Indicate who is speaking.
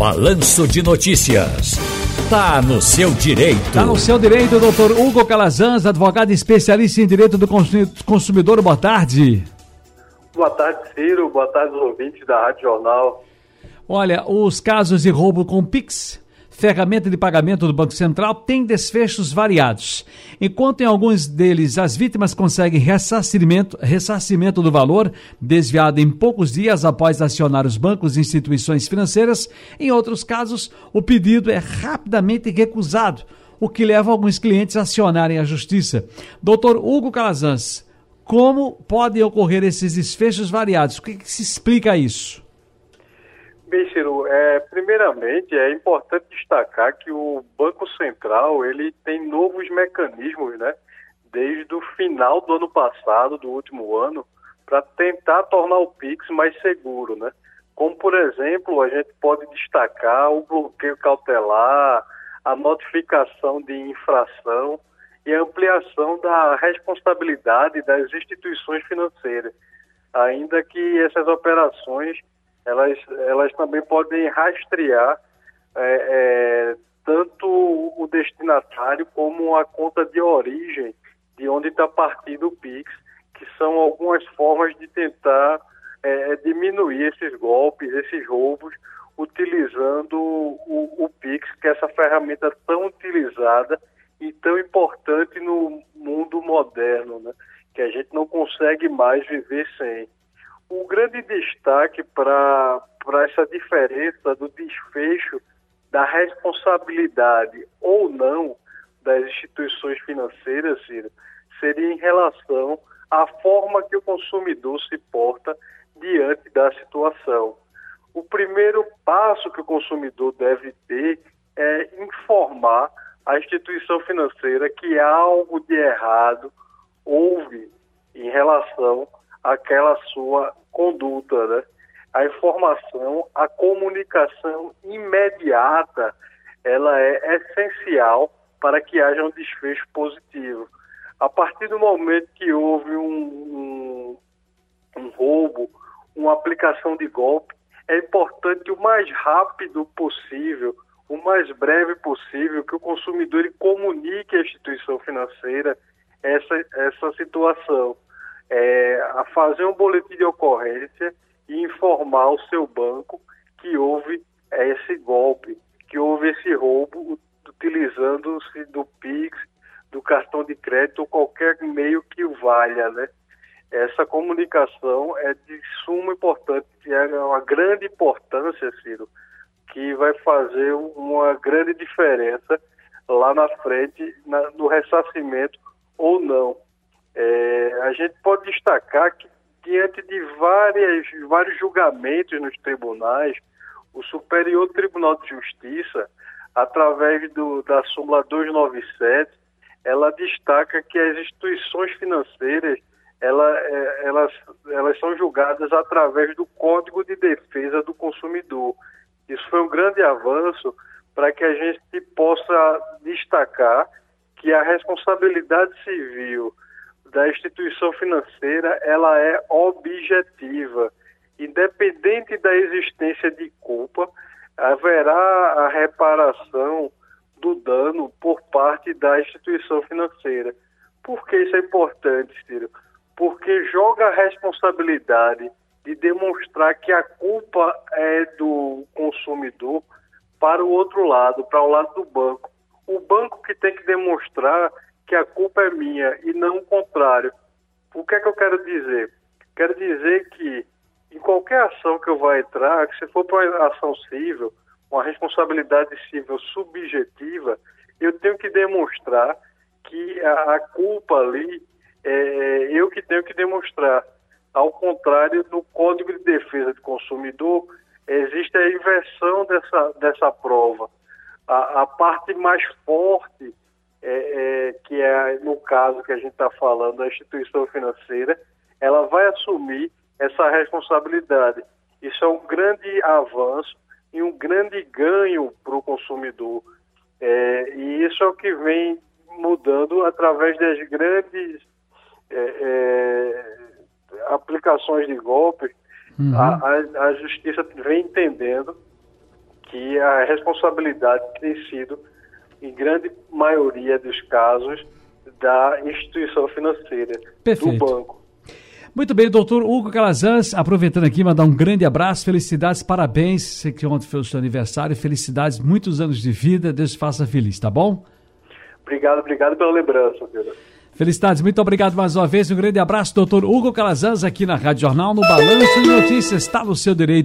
Speaker 1: Balanço de Notícias. Tá no seu direito.
Speaker 2: Tá no seu direito, doutor Hugo Calazans, advogado especialista em direito do consumidor. Boa tarde.
Speaker 3: Boa tarde, Ciro. Boa tarde, ouvintes da Rádio Jornal.
Speaker 2: Olha, os casos de roubo com Pix ferramenta de pagamento do Banco Central tem desfechos variados. Enquanto em alguns deles as vítimas conseguem ressarcimento, ressarcimento do valor desviado em poucos dias após acionar os bancos e instituições financeiras, em outros casos o pedido é rapidamente recusado, o que leva alguns clientes a acionarem a justiça. Doutor Hugo Calazans, como podem ocorrer esses desfechos variados? O que, que se explica isso?
Speaker 3: Bem, Ciro, é, primeiramente é importante destacar que o Banco Central ele tem novos mecanismos, né, desde o final do ano passado, do último ano, para tentar tornar o Pix mais seguro, né? Como, por exemplo, a gente pode destacar o bloqueio cautelar, a notificação de infração e a ampliação da responsabilidade das instituições financeiras, ainda que essas operações elas, elas também podem rastrear é, é, tanto o destinatário como a conta de origem de onde está partindo o PIX, que são algumas formas de tentar é, é, diminuir esses golpes, esses roubos, utilizando o, o PIX, que é essa ferramenta tão utilizada e tão importante no mundo moderno, né? que a gente não consegue mais viver sem grande destaque para essa diferença do desfecho da responsabilidade ou não das instituições financeiras, Ciro, seria em relação à forma que o consumidor se porta diante da situação. O primeiro passo que o consumidor deve ter é informar a instituição financeira que algo de errado houve em relação àquela sua conduta, né? A informação, a comunicação imediata, ela é essencial para que haja um desfecho positivo. A partir do momento que houve um, um, um roubo, uma aplicação de golpe, é importante o mais rápido possível, o mais breve possível, que o consumidor comunique à instituição financeira essa, essa situação é, a fazer um boletim de ocorrência e informar o seu banco que houve é, esse golpe, que houve esse roubo utilizando-se do PIX, do cartão de crédito ou qualquer meio que valha, né? Essa comunicação é de suma importância, é uma grande importância, Ciro, que vai fazer uma grande diferença lá na frente na, no ressarcimento ou não é, a gente pode destacar que, diante de várias, vários julgamentos nos tribunais, o Superior Tribunal de Justiça, através do, da súmula 297, ela destaca que as instituições financeiras ela, é, elas, elas são julgadas através do Código de Defesa do Consumidor. Isso foi um grande avanço para que a gente possa destacar que a responsabilidade civil da instituição financeira ela é objetiva. Independente da existência de culpa, haverá a reparação do dano por parte da instituição financeira. Por que isso é importante, Ciro? Porque joga a responsabilidade de demonstrar que a culpa é do consumidor para o outro lado, para o lado do banco. O banco que tem que demonstrar que a culpa é minha e não o contrário. O que é que eu quero dizer? Quero dizer que em qualquer ação que eu vá entrar, se for para uma ação civil, uma responsabilidade civil subjetiva, eu tenho que demonstrar que a, a culpa ali é, é eu que tenho que demonstrar. Ao contrário, no Código de Defesa do Consumidor, existe a inversão dessa, dessa prova. A, a parte mais forte é, é, que é, no caso que a gente está falando, a instituição financeira, ela vai assumir essa responsabilidade. Isso é um grande avanço e um grande ganho para o consumidor. É, e isso é o que vem mudando através das grandes é, é, aplicações de golpe. Uhum. A, a, a justiça vem entendendo que a responsabilidade tem sido, em grande maioria dos casos, da instituição financeira,
Speaker 2: Perfeito.
Speaker 3: do banco.
Speaker 2: Muito bem, doutor Hugo Calazans, aproveitando aqui, mandar um grande abraço, felicidades, parabéns, sei que ontem foi o seu aniversário, felicidades, muitos anos de vida, Deus te faça feliz, tá bom?
Speaker 3: Obrigado, obrigado pela lembrança, Pedro.
Speaker 2: Felicidades, muito obrigado mais uma vez, um grande abraço, doutor Hugo Calazans, aqui na Rádio Jornal, no Balanço de Notícias, está no seu direito.